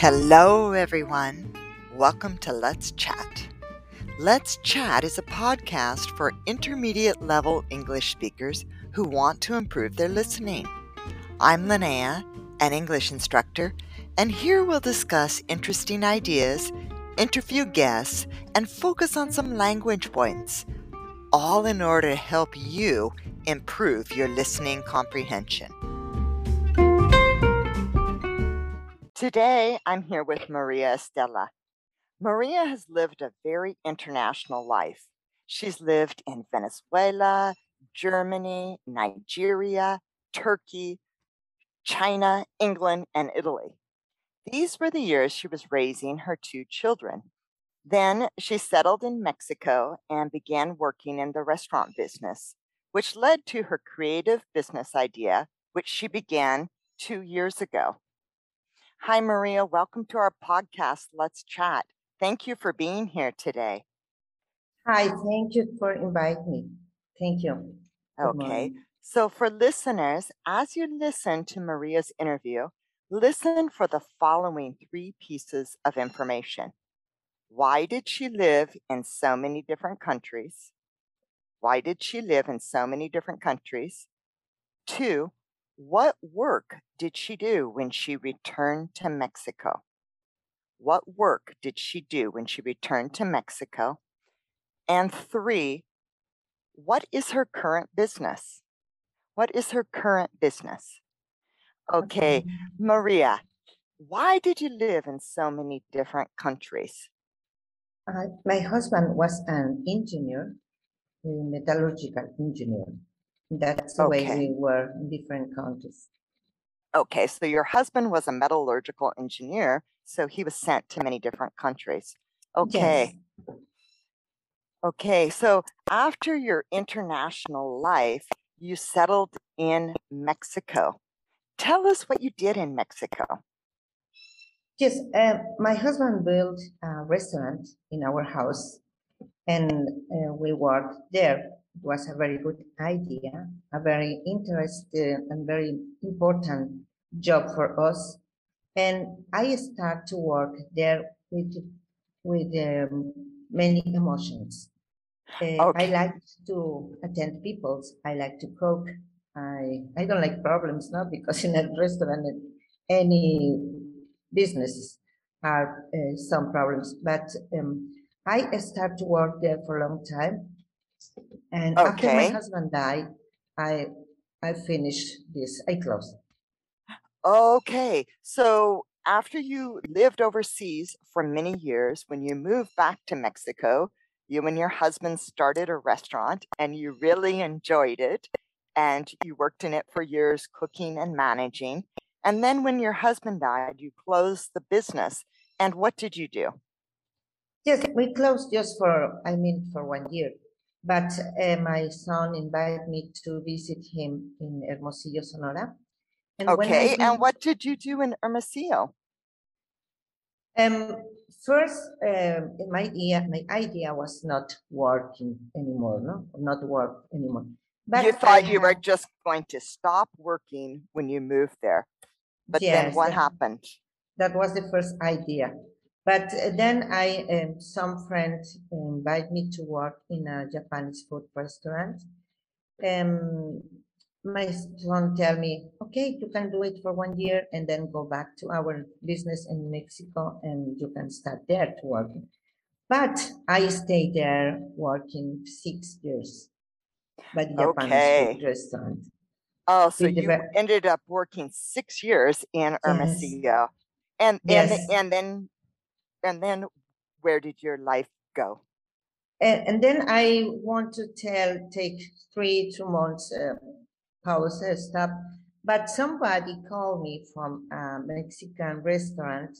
Hello, everyone. Welcome to Let's Chat. Let's Chat is a podcast for intermediate level English speakers who want to improve their listening. I'm Linnea, an English instructor, and here we'll discuss interesting ideas, interview guests, and focus on some language points, all in order to help you improve your listening comprehension. Today, I'm here with Maria Esthela. Maria has lived a very international life. She's lived in Venezuela, Germany, Nigeria, Turkey, China, England, and Italy. These were the years she was raising her two children. Then she settled in Mexico and began working in the restaurant business, which led to her creative business idea, which she began two years ago. Hi, Maria. Welcome to our podcast, Let's Chat. Thank you for being here today. Hi, thank you for inviting me. Thank you. Okay. So, for listeners, as you listen to Maria's interview, listen for the following three pieces of information. Why did she live in so many different countries? Why did she live in so many different countries? Two, what work did she do when she returned to Mexico? What work did she do when she returned to Mexico? And three, what is her current business? What is her current business? Okay, Maria, why did you live in so many different countries? Uh, my husband was an engineer, a metallurgical engineer. That's the way Okay. we were in different countries. Okay, so your husband was a metallurgical engineer, so he was sent to many different countries. Okay, Yes. okay, so after your international life, you settled in Mexico. Tell us what you did in Mexico. Yes, uh, my husband built a restaurant in our house and uh, we worked there. It was a very good idea, a very interesting and very important job for us. And I start to work there with with um, many emotions. Uh, I like to attend people's. I like to cook. I I don't like problems, no, because in a restaurant, any businesses are uh, some problems. But um, I start to work there for a long time, and after my Okay. husband died, I I finished this. I closed. Okay. So after you lived overseas for many years, when you moved back to Mexico, you and your husband started a restaurant and you really enjoyed it. And you worked in it for years, cooking and managing. And then when your husband died, you closed the business. And what did you do? Yes, we closed just for I mean for one year. But uh, my son invited me to visit him in Hermosillo, Sonora. And I Okay. And what did you do in Hermosillo? um, first, um, my idea, my idea was not working anymore, no, not work anymore. You But I thought you were just going to stop working when you moved there. But then what happened? that was the first idea. But uh, then I, um, some friend invited me to work in a Japanese food restaurant. Um, my son tell me, okay, you can do it for one year and then go back to our business in Mexico and you can start there to work. But I stayed there working six years But the Japanese food Okay. restaurant. Oh, so With the you ve- ended up working six years in yes, Hermosillo. And and yes. and then and then where did your life go? And, and then I want to tell, take three, two months uh, pause, uh, stop. But somebody called me from a Mexican restaurant.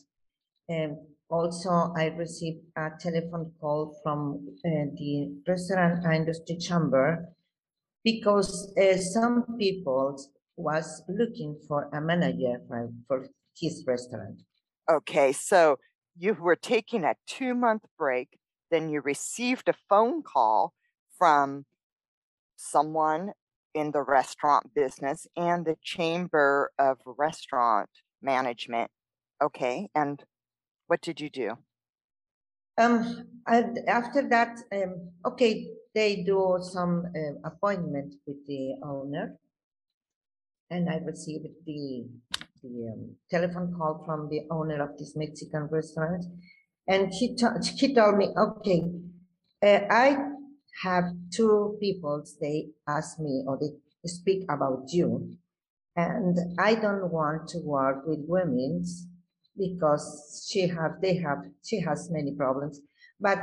And also I received a telephone call from uh, the restaurant industry chamber because uh, some people was looking for a manager for, for his restaurant. Okay, so you were taking a two month break, then you received a phone call from someone in the restaurant business and the Chamber of Restaurant Management. Okay, and What did you do? Um, and after that, um, okay, they do some uh, appointment with the owner, and I received the the um, telephone call from the owner of this Mexican restaurant, and he to- he told me, okay, uh, I have two people. They ask me or they speak about you, and I don't want to work with women because she have they have she has many problems. But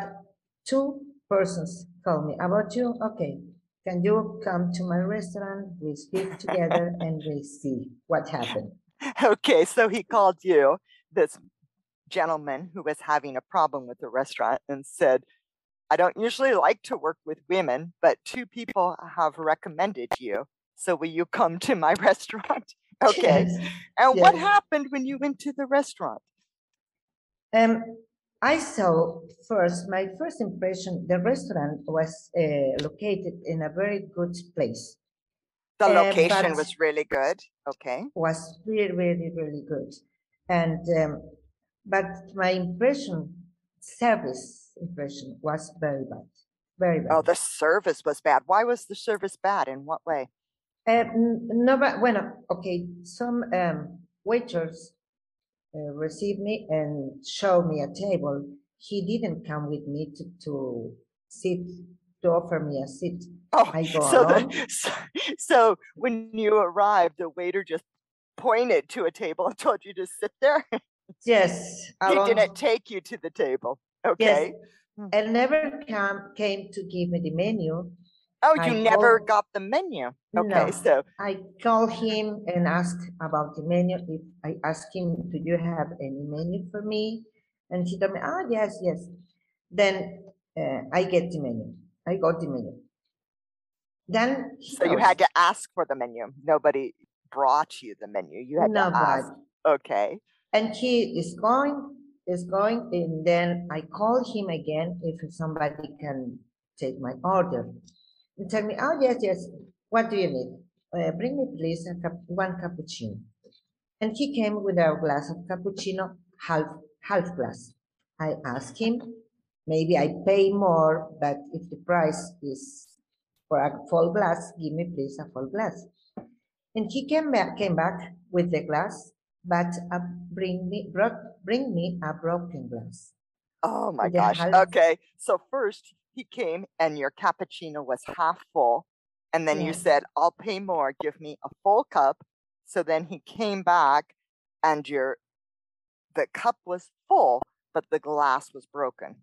two persons call me about you. Okay, can you come to my restaurant? We speak together and we see what happened. Okay, so he called you, this gentleman who was having a problem with the restaurant, and said, I don't usually like to work with women, but two people have recommended you. So will you come to my restaurant? Okay. Yes. And what happened when you went to the restaurant? Um, I saw first, my first impression, the restaurant was uh, located in a very good place. The Uh, location was really good. Okay. was really, really, really good. And, um, but my impression, service impression was very bad, very bad. Oh, the service was bad. Why was the service bad? In what way? N- no, but, bueno, okay, some, um, waiters uh, received me and showed me a table. He didn't come with me to, to sit, to offer me a seat. Oh, I go so, the, so so when you arrived, the waiter just pointed to a table and told you to sit there. Yes, he alone. didn't take you to the table. Okay. And never come, came to give me the menu. Oh, I you never called- got the menu. Okay, No. so I called him and asked about the menu. If I asked him, do you have any menu for me? And he told me, ah, yes, yes. Then uh, I get the menu. I got the menu. Then he so you had to ask for the menu. Nobody brought you the menu. You had no, to ask. Okay. and he is going, is going, and then I call him again if somebody can take my order. And tell me, oh yes, yes. What do you need? Uh, bring me please a cup, one cappuccino. And he came with a glass of cappuccino, half half glass. I asked him, maybe I pay more, but if the price is for a full glass, give me please a full glass. And he came back came back with the glass, but uh, bring me brought bring me a broken glass. Oh my the gosh. half- Okay. So first he came and your cappuccino was half full. And then you said, I'll pay more. Give me a full cup. So then he came back and your the cup was full, but the glass was broken.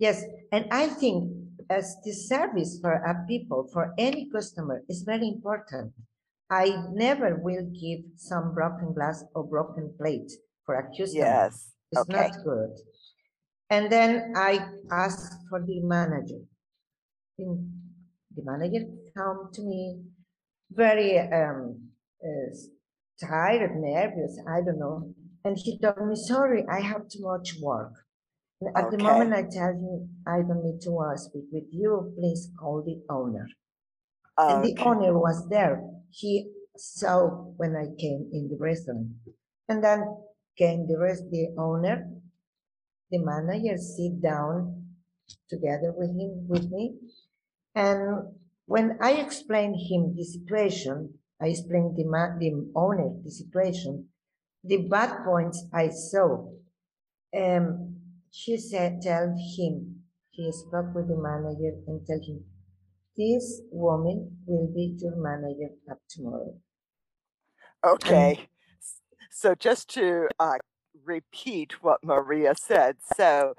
Yes, and I think as the service for a people, for any customer is very important. I never will give some broken glass or broken plate for a customer. Yes. It's okay. not good. And then I asked for the manager. And the manager come to me very um, uh, tired, nervous, I don't know. And he told me, sorry, I have too much work. At the Okay. moment I tell him, I don't need to uh, speak with you, please call the owner. And the Okay. owner was there. He saw when I came in the restaurant. And then came the rest, the owner, the manager sit down together with him, with me. And when I explained him the situation, I explained the ma- the owner the situation, the bad points I saw. Um, she said, tell him, he spoke with the manager and tell him, this woman will be your manager up tomorrow. Okay. S- So just to uh, repeat what Maria said, so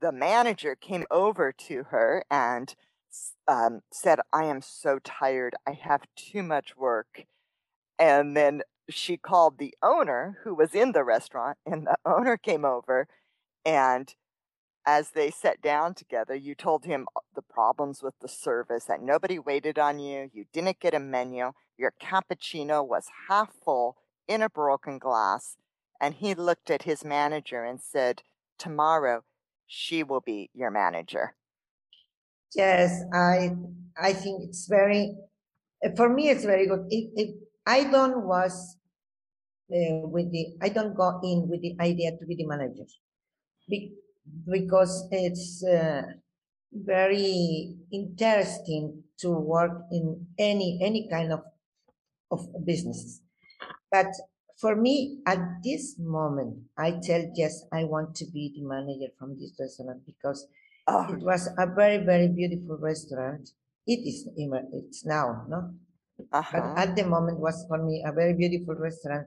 the manager came over to her and s- um, said, I am so tired. I have too much work. And then she called the owner who was in the restaurant, and the owner came over. And as they sat down together, you told him the problems with the service, that nobody waited on you, you didn't get a menu, your cappuccino was half full in a broken glass. And he looked at his manager and said, Tomorrow, she will be your manager. Yes, I, I think it's very, uh, for me, it's very good. I don't was uh, with the, I don't go in with the idea to be the manager. Be, because it's uh, very interesting to work in any any kind of of business. But for me, at this moment, I tell yes, I want to be the manager from this restaurant because Oh, it was a very very beautiful restaurant. It is it's now, no? But uh-huh. at the moment was for me a very beautiful restaurant,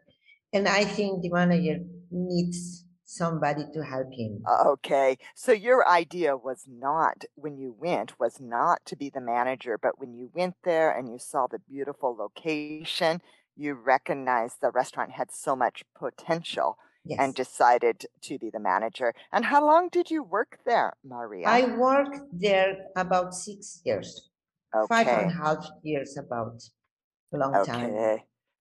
and I think the manager needs somebody to help him. Okay. So your idea was not when you went was not to be the manager, but when you went there and you saw the beautiful location, you recognized the restaurant had so much potential and decided to be the manager. And how long did you work there, Maria? I worked there about six years, five and a Okay. half years, about a long time.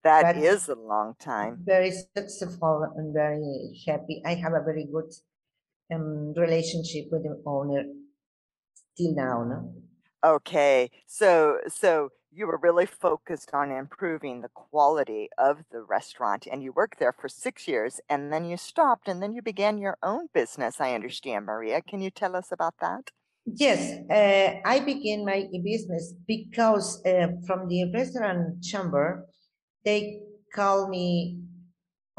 That But a long time. very successful and very happy. I have a very good um, relationship with the owner till now. No? Okay. So so you were really focused on improving the quality of the restaurant and you worked there for 6 years and then you stopped and then you began your own business, I understand, Maria. Can you tell us about that? Yes, uh, I began my business because uh, from the restaurant chamber, they call me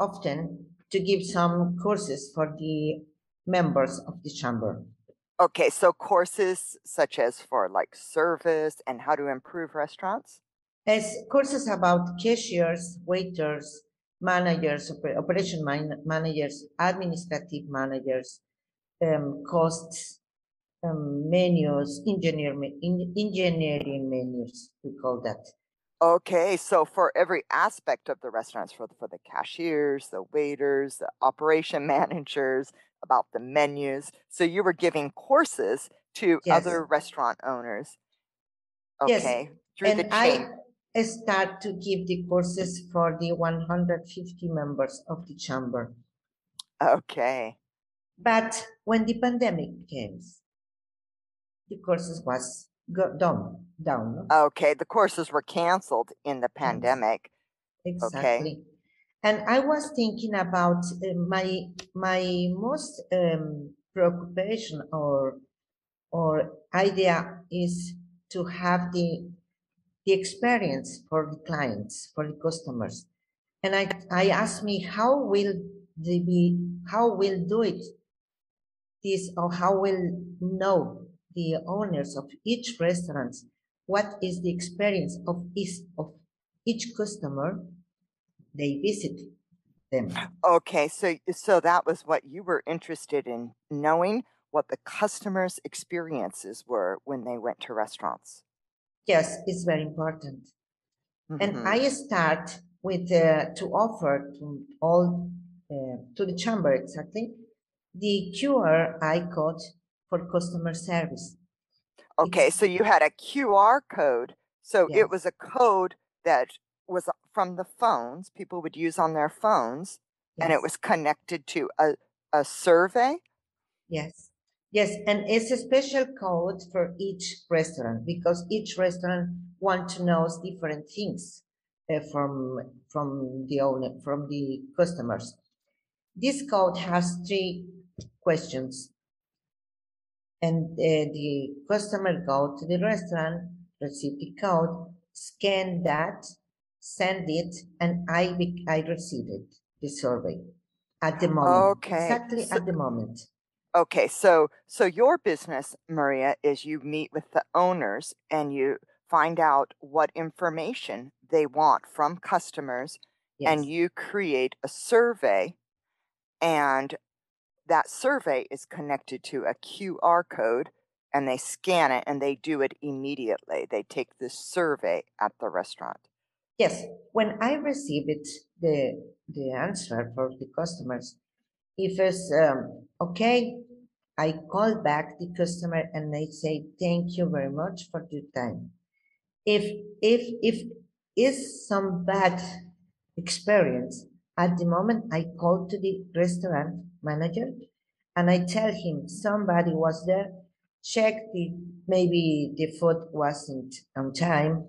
often to give some courses for the members of the chamber. Okay, so courses such as for like service and how to improve restaurants? As courses about cashiers, waiters, managers, operation man- managers, administrative managers, um, costs, um, menus, engineer, engineering menus, we call that. Okay, so for every aspect of the restaurants, for the, for the cashiers, the waiters, the operation managers, about the menus. So you were giving courses to Yes. other restaurant owners. Yes, Okay, the And I start to give the courses for the 150 members of the chamber. Okay. But when the pandemic came, the courses was go down, down. no? Okay, the courses were canceled in the pandemic. Exactly. And I was thinking about uh, my my most um, preoccupation or or idea is to have the the experience for the clients, for the customers. And I I asked me how will they be how will do it this or how will know the owners of each restaurant what is the experience of each of each customer they visit them. Okay, so so that was what you were interested in knowing what the customers' experiences were when they went to restaurants. Yes, it's very important. And Mhm. I start with uh, to offer to all uh, to the chamber exactly the QR I code for customer service. Okay, so you had a QR code. So yes, it was a code that was from the phones people would use on their phones, and it was connected to a, a survey. yes, yes, and it's a special code for each restaurant because each restaurant want to know different things uh, from from the owner from the customers. This code has three questions. And uh, the customer go to the restaurant, receive the code, scan that, send it, and I I received it, the survey at the moment, Okay, exactly so at the moment. okay, so so your business, Maria, is you meet with the owners and you find out what information they want from customers, and you create a survey and that survey is connected to a QR code and they scan it and they do it immediately. They take this survey at the restaurant. yes. When I receive it, the the answer for the customers, if it's um, okay, I call back the customer and they say thank you very much for your time. if if if is some bad experience at the moment i call to the restaurant manager and i tell him somebody was there. Checked the maybe the food wasn't on time.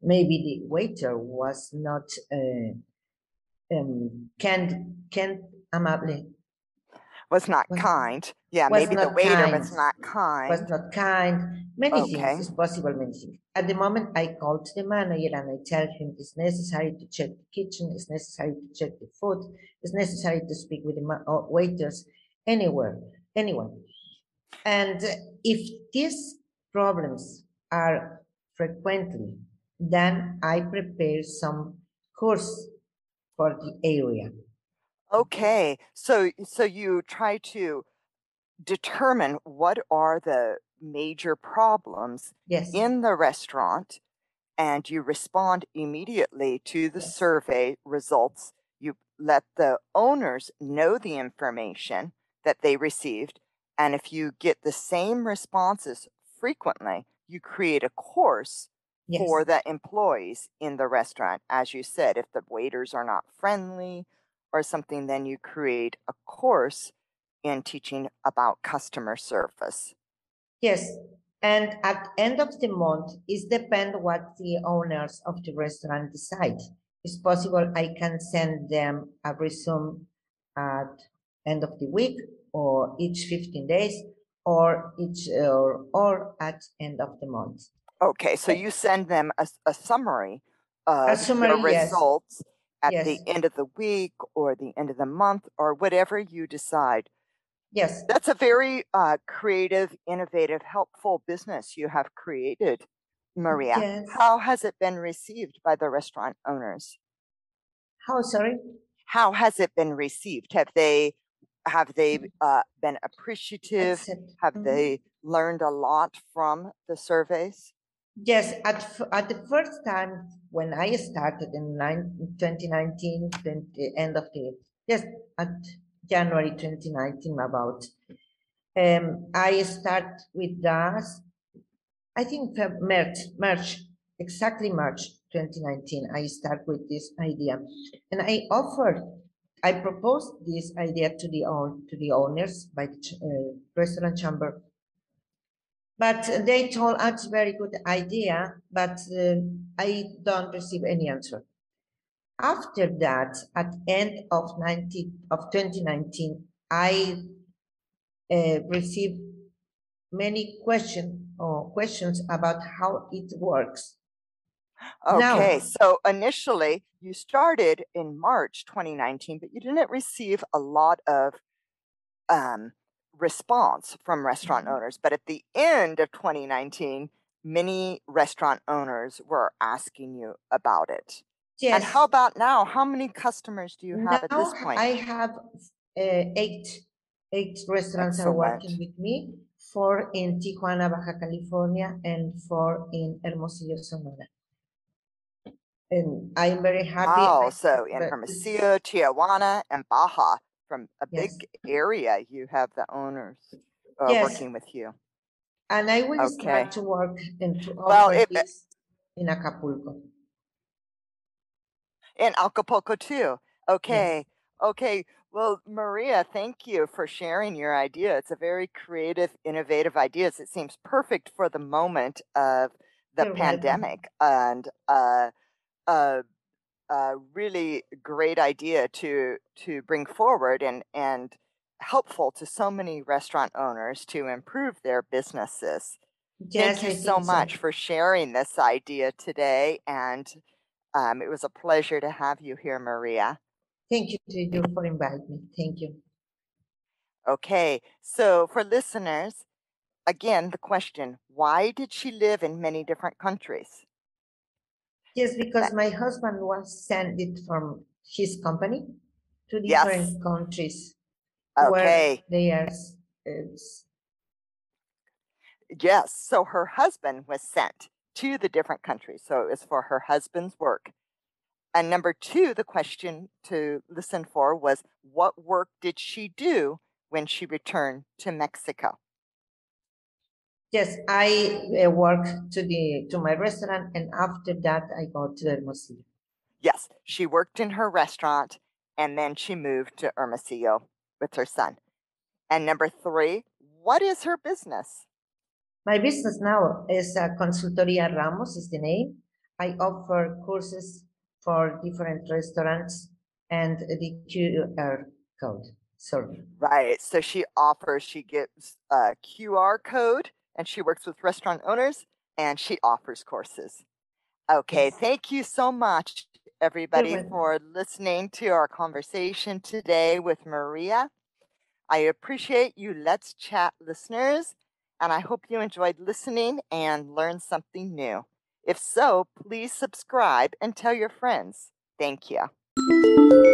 Maybe the waiter was not uh, um can't can't amable Was not Was- kind. Yeah, maybe the waiter kind. was not kind. was not kind, many Okay. things, it's possible many things. At the moment, I call to the manager and I tell him it's necessary to check the kitchen, it's necessary to check the food, it's necessary to speak with the ma- uh, waiters, anywhere, anyone. And if these problems are frequently, then I prepare some course for the area. Okay, so so you try to determine what are the major problems Yes, in the restaurant and you respond immediately to the Yes. survey results. You let the owners know the information that they received. And if you get the same responses frequently, you create a course yes, for the employees in the restaurant. As you said, if the waiters are not friendly or something, then you create a course in teaching about customer service. yes. And at end of the month, it depend what the owners of the restaurant decide. It's possible I can send them a resume at end of the week or each fifteen days or each or, or at end of the month. Okay, so you send them a summary of the summary, yes. At the end of the week or the end of the month or whatever you decide. Yes, That's a very uh, creative, innovative, helpful business you have created, Maria. yes. How has it been received by the restaurant owners? How, sorry? How has it been received? Have they have they uh, been appreciative? Have mhm. they learned a lot from the surveys? Yes, at, at the first time when I started in nine, 2019, 20, end of the, yes, at January 2019 about, um, I start with DAS, I think March, March, exactly March 2019, I start with this idea. And I offered, I proposed this idea to the own, to the owners by the uh, restaurant chamber but they told us very good idea, but uh, I don't receive any answer. After that, at end of 19 of 2019, I uh, received many question or questions about how it works. Now- Okay, so initially you started in March 2019, but you didn't receive a lot of um, response from restaurant Mhm. owners. But at the end of 2019, many restaurant owners were asking you about it. Yes. And how about now? How many customers do you have at this point? I have uh, eight eight restaurants are working with me. Four in Tijuana, Baja California, and four in Hermosillo, Sonora. And I'm very happy. I- so in Hermosillo, Tijuana, and Baja, from a big area, you have the owners uh, Yes. working with you. And I will Okay. start to work and to Well, it- in Acapulco. in Acapulco too. Okay. Okay. Well, Maria, thank you for sharing your idea. It's a very creative, innovative idea. It seems perfect for the moment of the You're pandemic and uh, a, a really great idea to to bring forward and and helpful to so many restaurant owners to improve their businesses. Yes, Thank you I so much for sharing this idea today. And um, it was a pleasure to have you here, Maria. Thank you to you for inviting me. Thank you. Okay, so for listeners, again, the question why did she live in many different countries? Yes, because my husband was sent it from his company to Yes. different countries Okay, where they are. s- yes, so her husband was sent to the different countries. So it was for her husband's work. And number two, the question to listen for was what work did she do when she returned to Mexico? Yes, I uh, work to the to my restaurant, and after that I go to Hermosillo. Yes, she worked in her restaurant and then she moved to Hermosillo with her son. And number three, what is her business? My business now is uh, Consultoria Ramos is the name. I offer courses for different restaurants and the QR code. Sorry. Right. So she offers, she gives a QR code and she works with restaurant owners and she offers courses. Okay. Thank you so much, everybody, for listening to our conversation today with Maria. I appreciate you Let's Chat listeners, and I hope you enjoyed listening and learned something new. If so, please subscribe and tell your friends. Thank you.